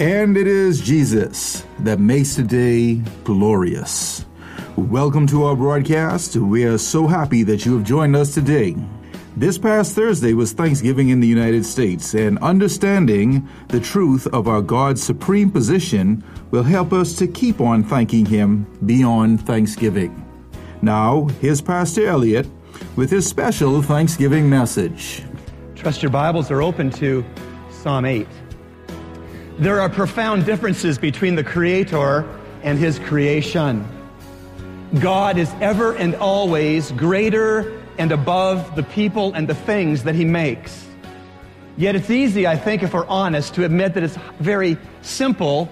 And it is Jesus that makes today glorious. Welcome to our broadcast. We are so happy that you have joined us today. This past Thursday was Thanksgiving in the United States, and understanding the truth of our God's supreme position will help us to keep on thanking Him beyond Thanksgiving. Now, here's Pastor Elliot with his special Thanksgiving message. Trust your Bibles are open to Psalm 8. There are profound differences between the Creator and His creation. God is ever and always greater and above the people and the things that He makes. Yet it's easy, I think, if we're honest, to admit that it's very simple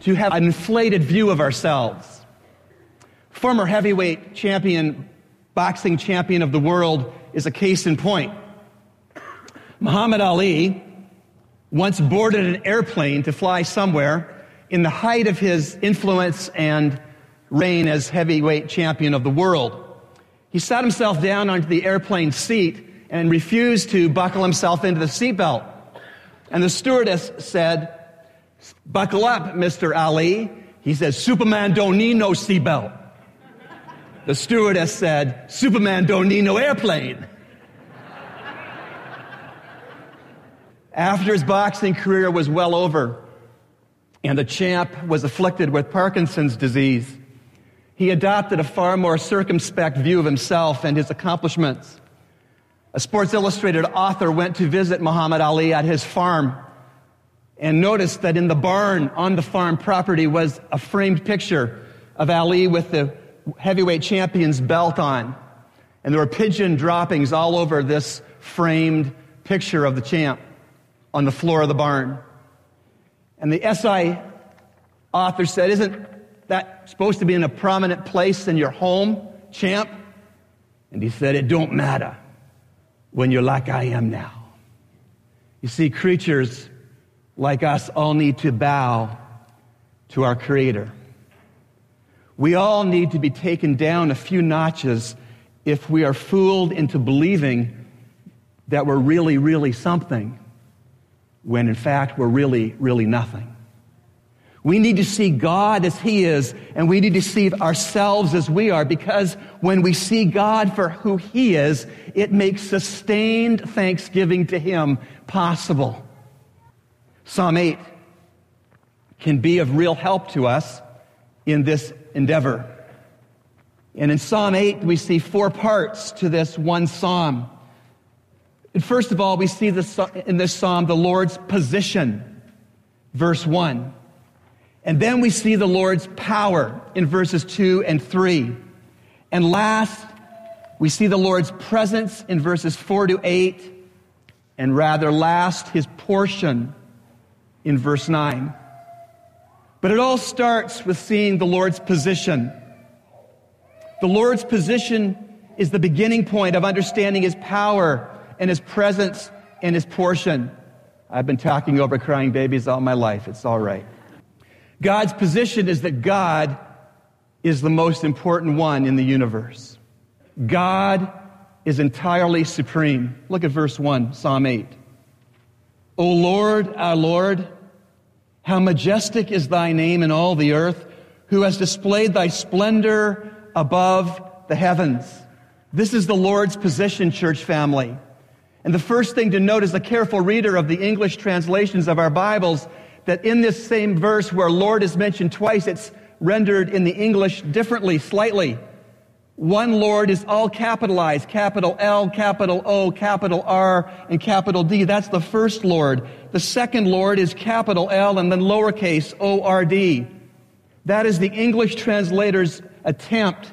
to have an inflated view of ourselves. Former heavyweight champion, boxing champion of the world, is a case in point. Muhammad Ali once boarded an airplane to fly somewhere in the height of his influence and reign as heavyweight champion of the world. He sat himself down onto the airplane seat and refused to buckle himself into the seatbelt. And the stewardess said, Buckle up, Mr. Ali. He said, Superman don't need no seatbelt. The stewardess said, Superman don't need no airplane. After his boxing career was well over and the champ was afflicted with Parkinson's disease, he adopted a far more circumspect view of himself and his accomplishments. A Sports Illustrated author went to visit Muhammad Ali at his farm and noticed that in the barn on the farm property was a framed picture of Ali with the heavyweight champion's belt on. And there were pigeon droppings all over this framed picture of the champ on the floor of the barn. And the SI author said, Isn't that supposed to be in a prominent place in your home, champ? And he said, It don't matter when you're like I am now. You see, creatures like us all need to bow to our Creator. We all need to be taken down a few notches if we are fooled into believing that we're really, really something when in fact we're really, really nothing. We need to see God as He is, and we need to see ourselves as we are, because when we see God for who He is, it makes sustained thanksgiving to Him possible. Psalm 8 can be of real help to us in this endeavor. And in Psalm 8, we see four parts to this one psalm. And first of all, we see this, in this psalm the Lord's position, verse 1. And then we see the Lord's power in verses 2 and 3. And last, we see the Lord's presence in verses 4 to 8. And rather last, his portion in verse 9. But it all starts with seeing the Lord's position. The Lord's position is the beginning point of understanding his power and his presence and his portion. I've been talking over crying babies all my life. It's all right. God's position is that God is the most important one in the universe. God is entirely supreme. Look at verse 1, Psalm 8. O Lord, our Lord, how majestic is thy name in all the earth, who has displayed thy splendor above the heavens. This is the Lord's position, church family. And the first thing to note is a careful reader of the English translations of our Bibles that in this same verse where Lord is mentioned twice, it's rendered in the English differently, slightly. One Lord is all capitalized, capital L, capital O, capital R, and capital D. That's the first Lord. The second Lord is capital L and then lowercase O-R-D. That is the English translator's attempt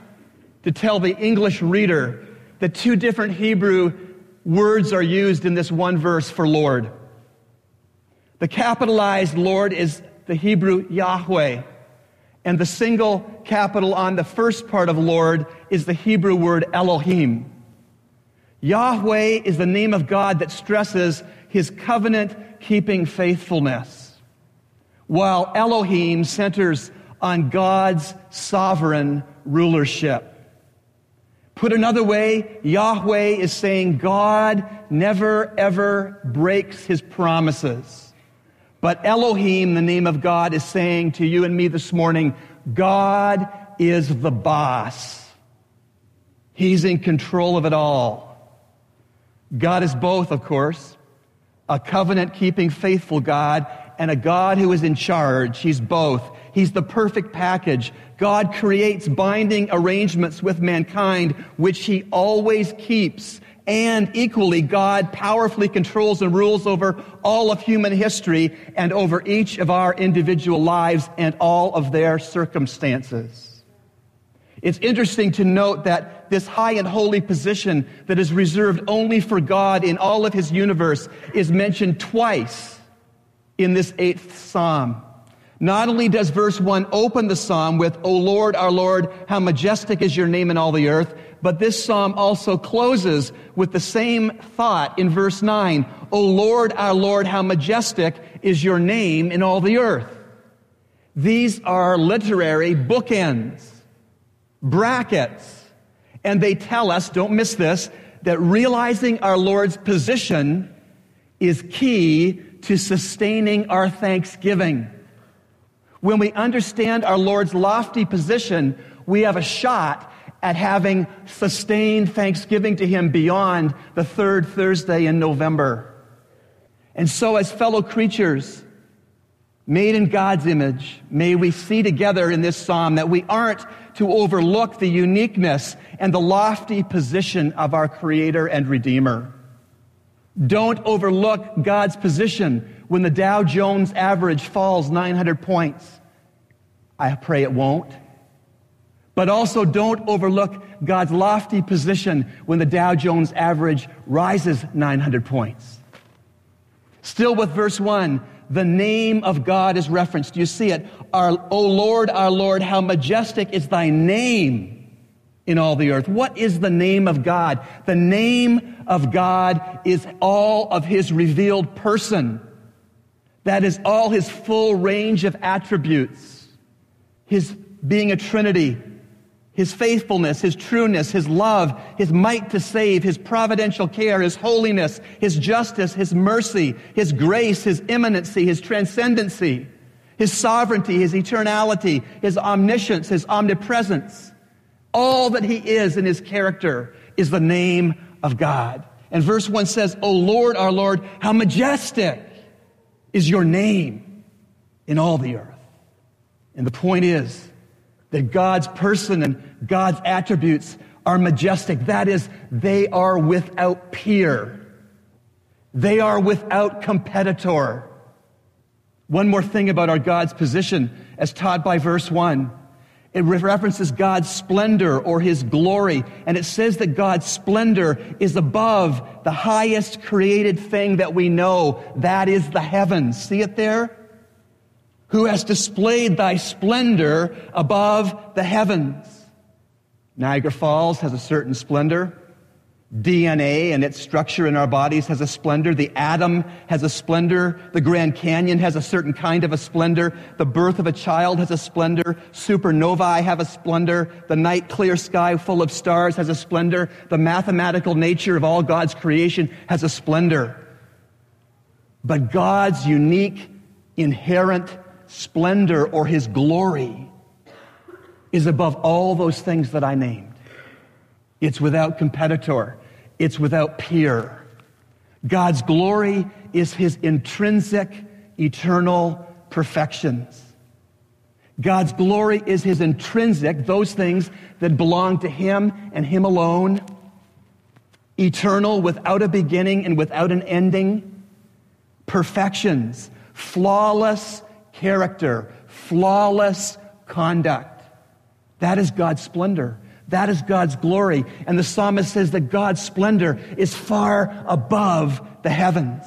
to tell the English reader that two different Hebrew words are used in this one verse for Lord. The capitalized Lord is the Hebrew Yahweh, and the single capital on the first part of Lord is the Hebrew word Elohim. Yahweh is the name of God that stresses his covenant keeping faithfulness. while Elohim centers on God's sovereign rulership. Put another way, Yahweh is saying God never ever breaks his promises. But Elohim, the name of God, is saying to you and me this morning, God is the boss. He's in control of it all. God is both, of course, a covenant keeping faithful God and a God who is in charge. He's both. He's the perfect package. God creates binding arrangements with mankind, which he always keeps. And equally, God powerfully controls and rules over all of human history and over each of our individual lives and all of their circumstances. It's interesting to note that this high and holy position that is reserved only for God in all of his universe is mentioned twice in this eighth psalm. Not only does verse 1 open the psalm with, O Lord, our Lord, how majestic is your name in all the earth, but this psalm also closes with the same thought in verse 9, O Lord, our Lord, how majestic is your name in all the earth. These are literary bookends, brackets, and they tell us, don't miss this, that realizing our Lord's position is key to sustaining our thanksgiving. When we understand our Lord's lofty position, we have a shot at having sustained thanksgiving to Him beyond the third Thursday in November. And so, as fellow creatures, made in God's image, may we see together in this psalm that we aren't to overlook the uniqueness and the lofty position of our Creator and Redeemer. Don't overlook God's position when the Dow Jones average falls 900 points. I pray it won't. But also don't overlook God's lofty position when the Dow Jones average rises 900 points. Still with verse 1, the name of God is referenced. Do you see it. Our, o Lord, our Lord, how majestic is thy name in all the earth. What is the name of God? The name of God is all of his revealed person. That is all his full range of attributes. His being a trinity, his faithfulness, his trueness, his love, his might to save, his providential care, his holiness, his justice, his mercy, his grace, his imminency, his transcendency, his sovereignty, his eternality, his omniscience, his omnipresence. All that he is in his character is the name of God. And verse 1 says, O Lord, our Lord, how majestic is your name in all the earth. And the point is that God's person and God's attributes are majestic. That is, they are without peer. They are without competitor. One more thing about our God's position as taught by verse 1. It references God's splendor or his glory. And it says that God's splendor is above the highest created thing that we know. That is the heavens. See it there? Who has displayed thy splendor above the heavens. Niagara Falls has a certain splendor. DNA and its structure in our bodies has a splendor. The atom has a splendor. The Grand Canyon has a certain kind of a splendor. The birth of a child has a splendor. Supernovae have a splendor. The night clear sky full of stars has a splendor. The mathematical nature of all God's creation has a splendor. But God's unique, inherent splendor or his glory is above all those things that I named. It's without competitor. It's without peer. God's glory is his intrinsic, eternal perfections. God's glory is his intrinsic, those things that belong to him and him alone, eternal, without a beginning and without an ending, perfections, flawless character, flawless conduct. That is God's splendor. That is God's glory. And the psalmist says that God's splendor is far above the heavens.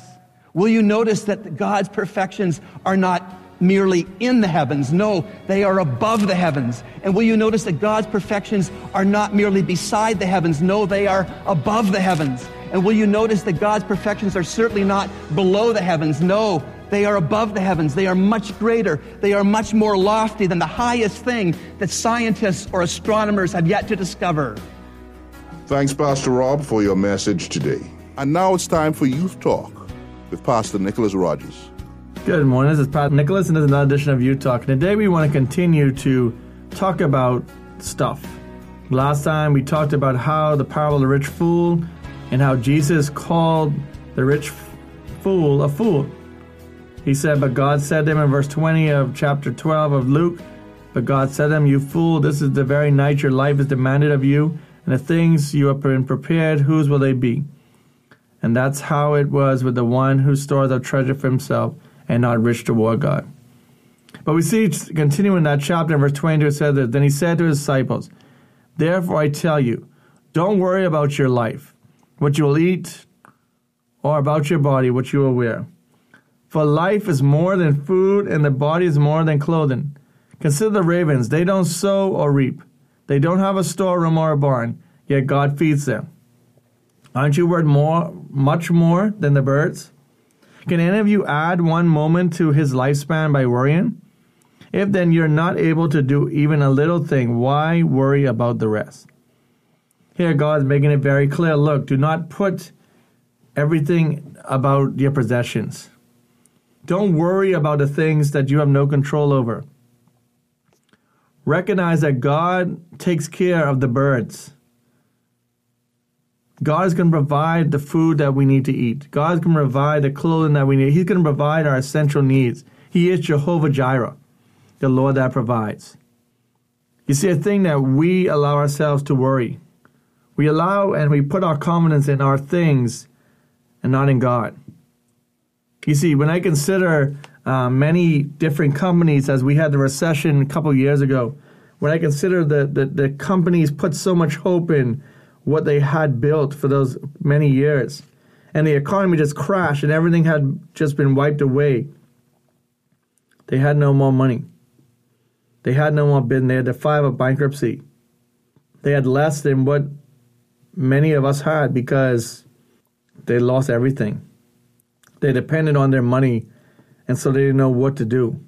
Will you notice that God's perfections are not merely in the heavens? No, they are above the heavens. And will you notice that God's perfections are not merely beside the heavens? No, they are above the heavens. And will you notice that God's perfections are certainly not below the heavens? No, They are above the heavens. They are much greater. They are much more lofty than the highest thing that scientists or astronomers have yet to discover. Thanks, Pastor Rob, for your message today. And now it's time for Youth Talk with Pastor Nicholas Rogers. Good morning. This is Pat Nicholas, and this is another edition of Youth Talk. Today, we want to continue to talk about stuff. Last time, we talked about how the parable of the rich fool and how Jesus called the rich fool a fool. He said, But God said to him in verse 20 of chapter 12 of Luke, But God said to him, You fool, this is the very night your life is demanded of you and the things you have been prepared, whose will they be? And that's how it was with the one who stores up treasure for himself and not rich toward God. But we see, continuing that chapter in verse 22, it says that, Then he said to his disciples, Therefore I tell you, don't worry about your life, what you will eat, or about your body, what you will wear. For life is more than food, and the body is more than clothing. Consider the ravens, they don't sow or reap they don't have a storeroom or a barn, yet God feeds them. Aren't you worth more, much more than the birds? Can any of you add one moment to his lifespan by worrying? If then you're not able to do even a little thing, why worry about the rest? Here, God is making it very clear look, do not put everything about your possessions. Don't worry about the things that you have no control over recognize that God takes care of the birds. God is going to provide the food that we need to eat. God is going to provide the clothing that we need. He's going to provide our essential needs. He is Jehovah Jireh, the Lord that provides. You see, a thing that we allow ourselves to worry. We allow and we put our confidence in our things and not in God. You see, when I consider uh, many different companies as we had the recession a couple years ago. When I consider that the, the companies put so much hope in what they had built for those many years, and the economy just crashed and everything had just been wiped away, they had no more money. They had no more business. They had to file a bankruptcy. They had less than what many of us had because they lost everything. They depended on their money and so they didn't know what to do.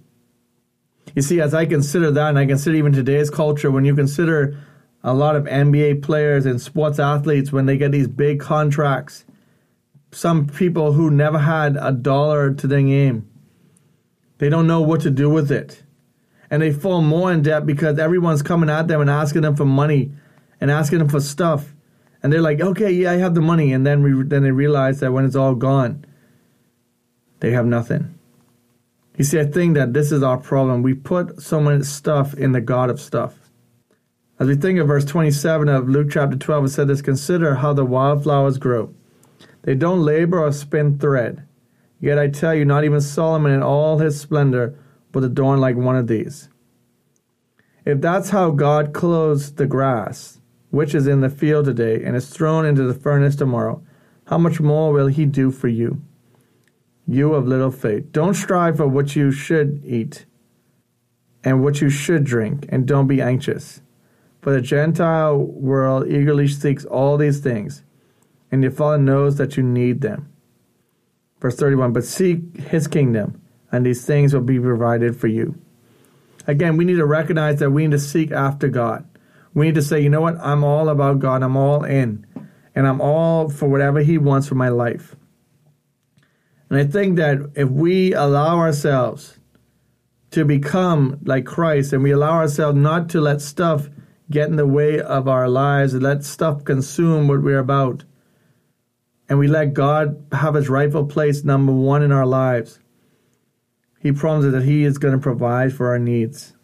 You see, as I consider that, and I consider even today's culture, when you consider a lot of NBA players and sports athletes, when they get these big contracts, some people who never had a dollar to their name, they don't know what to do with it. And they fall more in debt because everyone's coming at them and asking them for money and asking them for stuff. And they're like, okay, yeah, I have the money. And then, we, then they realize that when it's all gone, they have nothing. You see, I think that this is our problem. We put so much stuff in the God of stuff. As we think of verse 27 of Luke chapter 12, it said this Consider how the wildflowers grow. They don't labor or spin thread. Yet I tell you, not even Solomon in all his splendor was adorned like one of these. If that's how God clothes the grass, which is in the field today and is thrown into the furnace tomorrow, how much more will he do for you? You of little faith. Don't strive for what you should eat and what you should drink, and don't be anxious. For the Gentile world eagerly seeks all these things, and your Father knows that you need them. Verse 31 But seek his kingdom, and these things will be provided for you. Again, we need to recognize that we need to seek after God. We need to say, you know what? I'm all about God. I'm all in. And I'm all for whatever He wants for my life. And I think that if we allow ourselves to become like Christ and we allow ourselves not to let stuff get in the way of our lives and let stuff consume what we're about, and we let God have his rightful place number one in our lives, he promises that he is going to provide for our needs.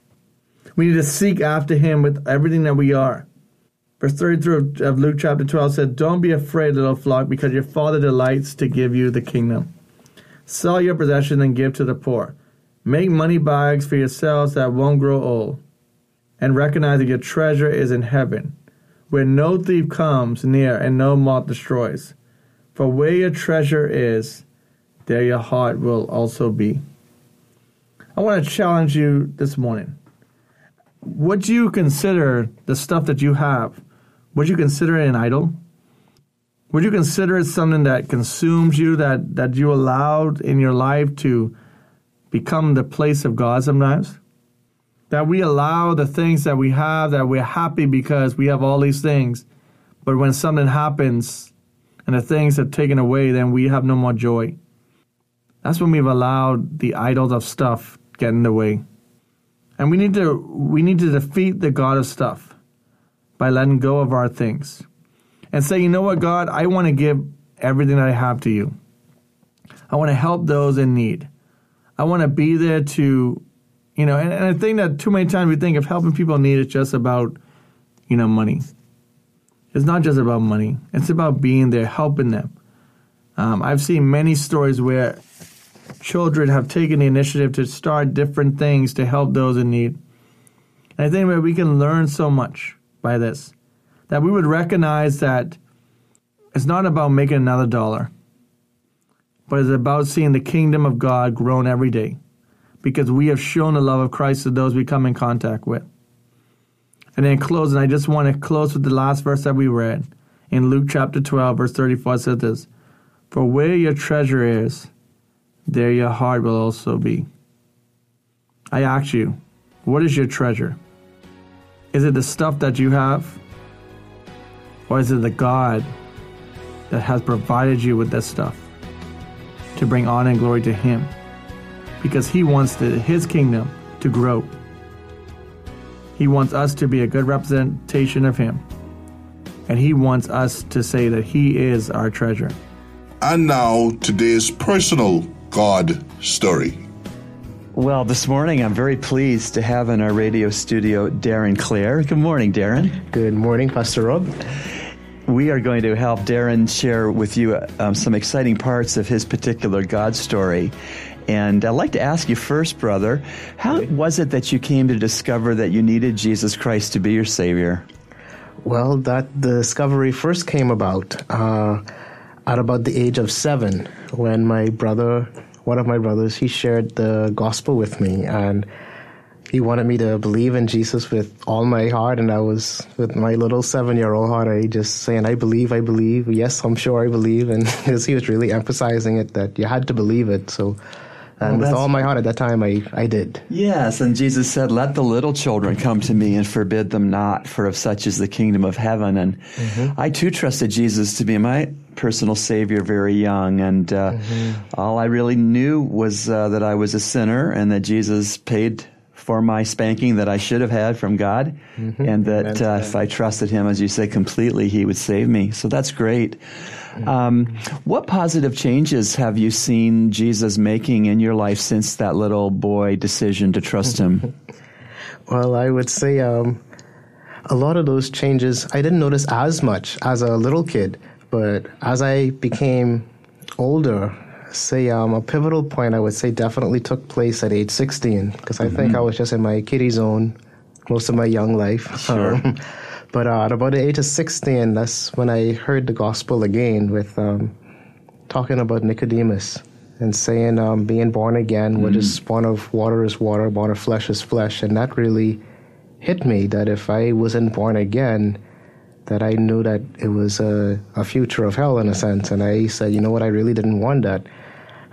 We need to seek after him with everything that we are. Verse 33 of Luke chapter 12 said, Don't be afraid, little flock, because your Father delights to give you the kingdom. Sell your possession and give to the poor. Make money bags for yourselves that won't grow old. And recognize that your treasure is in heaven, where no thief comes near and no moth destroys. For where your treasure is, there your heart will also be. I want to challenge you this morning. Would you consider the stuff that you have, would you consider it an idol? Would you consider it something that consumes you, that, that you allowed in your life to become the place of God sometimes. That we allow the things that we have, that we're happy because we have all these things. But when something happens and the things are taken away, then we have no more joy. That's when we've allowed the idols of stuff get in the way. And we need to we need to defeat the God of stuff by letting go of our things. And say, you know what, God, I want to give everything that I have to you. I want to help those in need. I want to be there to, you know, and, and I think that too many times we think of helping people in need is just about, you know, money. It's not just about money. It's about being there, helping them. Um, I've seen many stories where children have taken the initiative to start different things to help those in need. And I think that we can learn so much by this. That we would recognize that it's not about making another dollar, but it's about seeing the kingdom of God grown every day because we have shown the love of Christ to those we come in contact with. And then closing, I just want to close with the last verse that we read in Luke chapter 12, verse 34 says this For where your treasure is, there your heart will also be. I ask you, what is your treasure? Is it the stuff that you have? Or is it the God that has provided you with this stuff to bring honor and glory to Him? Because He wants the, His kingdom to grow. He wants us to be a good representation of Him. And He wants us to say that He is our treasure. And now, today's personal God story. Well, this morning I'm very pleased to have in our radio studio Daren Clare. Good morning, Daren. Good morning, Pastor Rob. We are going to help Daren share with you um, some exciting parts of his particular God story. And I'd like to ask you first, brother, how was it that you came to discover that you needed Jesus Christ to be your Savior? Well, that discovery first came about uh, at about the age of seven when my brother, one of my brothers, he shared the gospel with me and he wanted me to believe in Jesus with all my heart. And I was, with my little seven year old heart, I just saying, I believe, I believe. Yes, I'm sure I believe. And he was really emphasizing it that you had to believe it. So, and Well, with all my heart at that time, I, I did. Yes, and Jesus said, Let the little children come to me and forbid them not, for of such is the kingdom of heaven. And mm-hmm. I too trusted Jesus to be my personal Savior very young. And uh, all I really knew was uh, that I was a sinner and that Jesus paid for my spanking that I should have had from God. And that uh, if I trusted Him, as you say, completely, He would save me. So that's great. Um, what positive changes have you seen Jesus making in your life since that little boy decision to trust him? Well, I would say um, a lot of those changes I didn't notice as much as a little kid, but as I became older, say um, a pivotal point I would say definitely took place at age 16 because I think I was just in my kiddie zone most of my young life. Sure. Um, but uh, at about the age of 16, that's when I heard the gospel again with um, talking about Nicodemus and saying um, being born again, what is born of water is water, born of flesh is flesh. And that really hit me that if I wasn't born again, that I knew that it was a, a future of hell in a sense. And I said, you know what, I really didn't want that.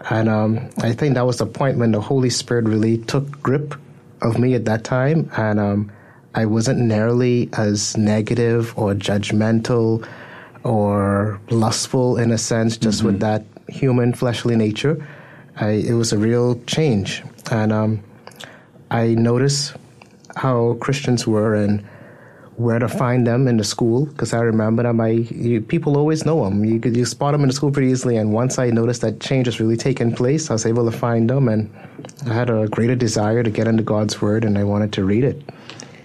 And um, I think that was the point when the Holy Spirit really took grip of me at that time. And um, I wasn't nearly as negative or judgmental or lustful in a sense, just with that human fleshly nature. I, it was a real change. And um, I noticed how Christians were and where to find them in the school because I remember them. I you, people always know them. You could you spot them in the school pretty easily. And once I noticed that change was really taking place, I was able to find them, and I had a greater desire to get into God's Word, and I wanted to read it.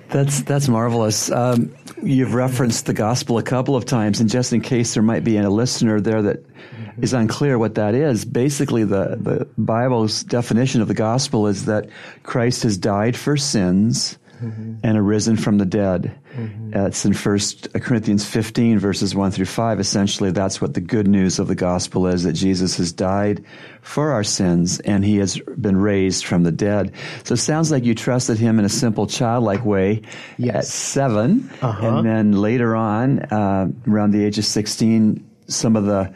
That's that's marvelous. Um, you've referenced the gospel a couple of times, and just in case there might be a listener there that is unclear what that is, basically the the Bible's definition of the gospel is that Christ has died for sins and arisen from the dead. That's in First Corinthians 15, verses 1 through 5. Essentially, that's what the good news of the gospel is that Jesus has died for our sins and he has been raised from the dead. So it sounds like you trusted him in a simple childlike way Yes. at 7 Uh-huh. And then later on, uh, around the age of 16, some of the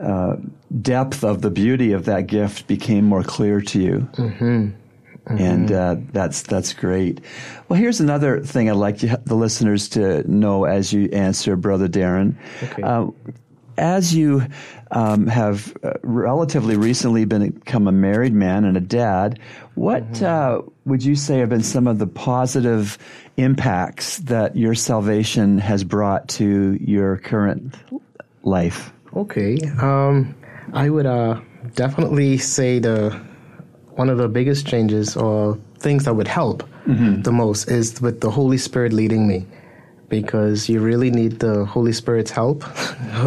uh, depth of the beauty of that gift became more clear to you. Mm-hmm. And uh, that's that's great. Well, here's another thing I'd like you, the listeners to know as you answer, Brother Daren. Okay. Uh, as you um, have uh, relatively recently become a married man and a dad, what uh, would you say have been some of the positive impacts that your salvation has brought to your current life? Okay. Um, I would uh, definitely say the one of the biggest changes or things that would help the most is with the Holy Spirit leading me. Because you really need the Holy Spirit's help,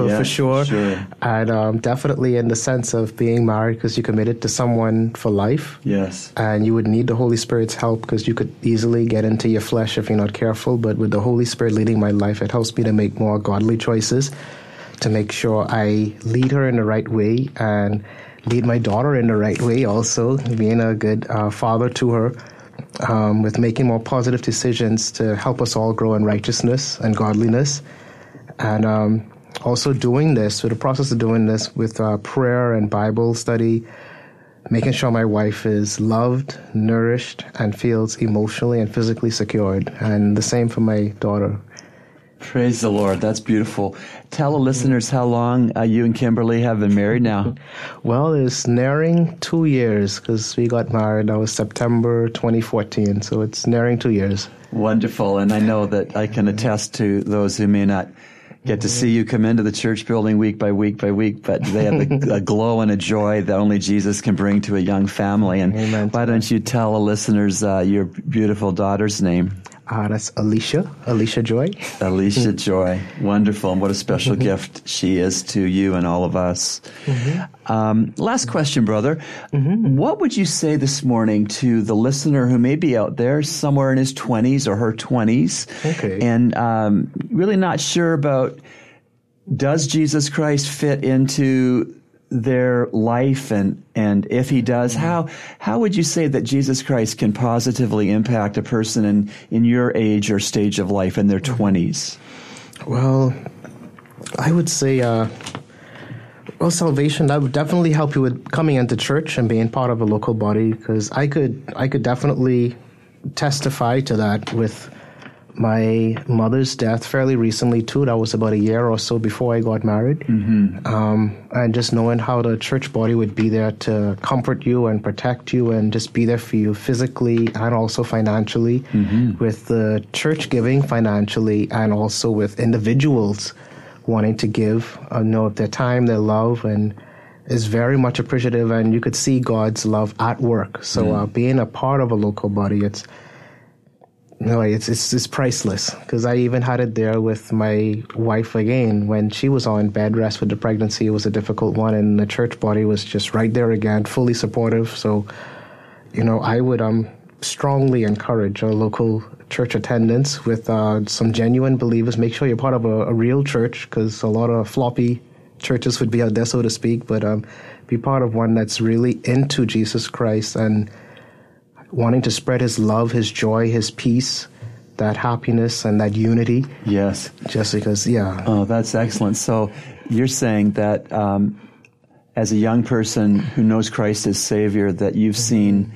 Yeah, for sure. sure. And um, definitely in the sense of being married, because you committed to someone for life. Yes. and you would need the Holy Spirit's help because you could easily get into your flesh if you're not careful. But with the Holy Spirit leading my life, it helps me to make more godly choices, to make sure I lead her in the right way and lead my daughter in the right way, also, being a good uh, father to her. Um, with making more positive decisions to help us all grow in righteousness and godliness. And um, also doing this, with the process of doing this with uh, prayer and Bible study, making sure my wife is loved, nourished, and feels emotionally and physically secured. And the same for my daughter. Praise the Lord. That's beautiful. Tell the listeners how long uh, you and Kimberly have been married now. Well, it's nearing two years because we got married. That was September 2014, so it's nearing two years. Wonderful. And I know that I can attest to those who may not get to see you come into the church building week by week by week, but they have a, a glow and a joy that only Jesus can bring to a young family. And Amen. why don't you tell the listeners uh, your beautiful daughter's name? Uh, that's Alicia, Alicia Joy. Alicia Joy. Wonderful. And what a special gift she is to you and all of us. Um, last question, brother. What would you say this morning to the listener who may be out there somewhere in his 20s or her 20s Okay. and um, really not sure about does Jesus Christ fit into their life and and if he does how how would you say that Jesus Christ can positively impact a person in in your age or stage of life in their 20s Well, I would say, uh, well, salvation that would definitely help you with coming into church and being part of a local body because I could, I could definitely testify to that with my mother's death fairly recently too. That was about a year or so before I got married, mm-hmm. um, and just knowing how the church body would be there to comfort you and protect you and just be there for you physically and also financially, with the church giving financially and also with individuals wanting to give, uh, know their time, their love, and is very much appreciative. And you could see God's love at work. So uh, being a part of a local body, it's no, it's it's, it's priceless because I even had it there with my wife again when she was on bed rest with the pregnancy. It was a difficult one, and the church body was just right there again, fully supportive. So, you know, I would um strongly encourage local church attendance with uh, some genuine believers. Make sure you're part of a, a real church because a lot of floppy churches would be out there, so to speak. But um, be part of one that's really into Jesus Christ and wanting to spread his love, his joy, his peace, that happiness and that unity. yes Just because, yeah. Oh, that's excellent. So you're saying that um, as a young person who knows Christ as Savior, that you've seen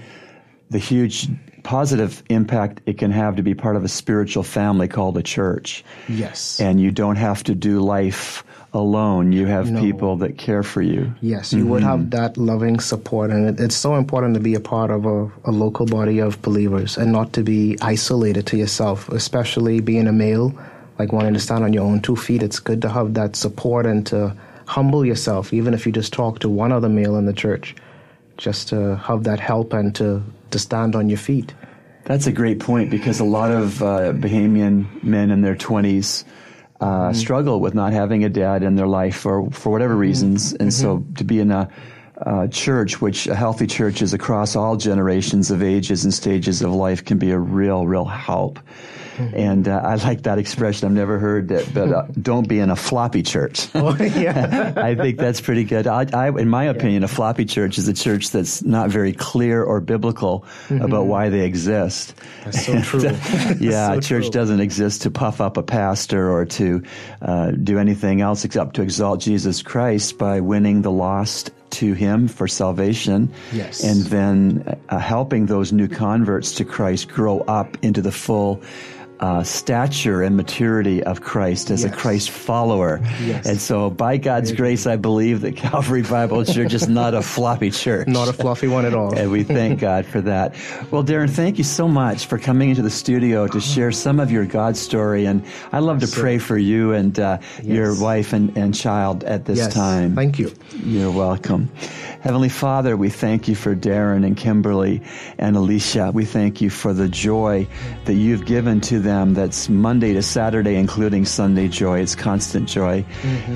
the huge positive impact it can have to be part of a spiritual family called a church. Yes. And you don't have to do life alone. You have No. people that care for you. Yes, you would have that loving support, and it, it's so important to be a part of a, a local body of believers and not to be isolated to yourself, especially being a male, like wanting to stand on your own two feet. It's good to have that support and to humble yourself, even if you just talk to one other male in the church, just to have that help and to, to stand on your feet. That's a great point because a lot of uh, Bahamian men in their 20s uh, mm-hmm. struggle with not having a dad in their life for, for whatever mm-hmm. reasons. And so mm-hmm. to be in a uh, church, which a healthy church is across all generations of ages and stages of life, can be a real, real help. And uh, I like that expression. I've never heard that, but uh, don't be in a floppy church. Oh, yeah. I think that's pretty good. I, I, in my opinion, a floppy church is a church that's not very clear or biblical about why they exist. That's so true. yeah, So a church true. doesn't exist to puff up a pastor or to uh, do anything else except to exalt Jesus Christ by winning the lost to Him for salvation, Yes. and then uh, helping those new converts to Christ grow up into the full. Uh, stature and maturity of Christ as a Christ follower. Yes. And so, by God's grace, I believe that Calvary Bible Church is not a floppy church. Not a fluffy one at all. And we thank God for that. Well, Daren, thank you so much for coming into the studio to share some of your God story. And I love to pray for you and uh, your wife and, and child at this yes. time. Thank you. You're welcome. Heavenly Father, we thank you for Daren and Kimberly and Alicia. We thank you for the joy that you've given to them that's Monday to Saturday, including Sunday joy. It's constant joy.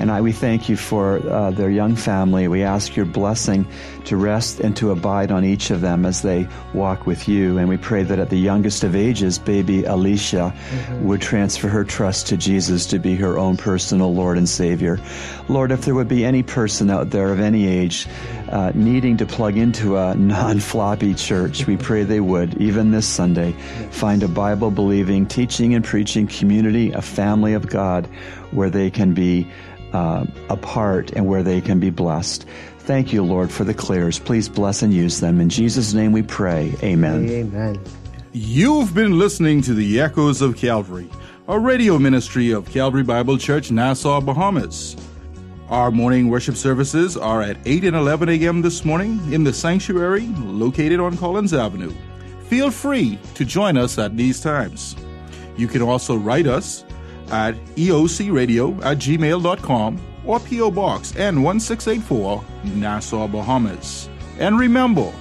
And I, we thank you for uh, their young family. We ask your blessing to rest and to abide on each of them as they walk with you. And we pray that at the youngest of ages, baby Alicia would transfer her trust to Jesus to be her own personal Lord and Savior. Lord, if there would be any person out there of any age uh, needing to plug into a non floppy church, we pray they would, even this Sunday, find a Bible believing, teaching, and preaching community, a family of God where they can be uh, apart and where they can be blessed. Thank you, Lord, for the Clares. Please bless and use them. In Jesus' name we pray. Amen. Amen. You've been listening to the Echoes of Calvary, a radio ministry of Calvary Bible Church, Nassau, Bahamas. Our morning worship services are at 8 and 11 a.m. this morning in the sanctuary located on Collins Avenue. Feel free to join us at these times. You can also write us at eocradio at gmail.com or P.O. Box N1684, Nassau, Bahamas. And remember,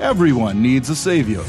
everyone needs a Savior.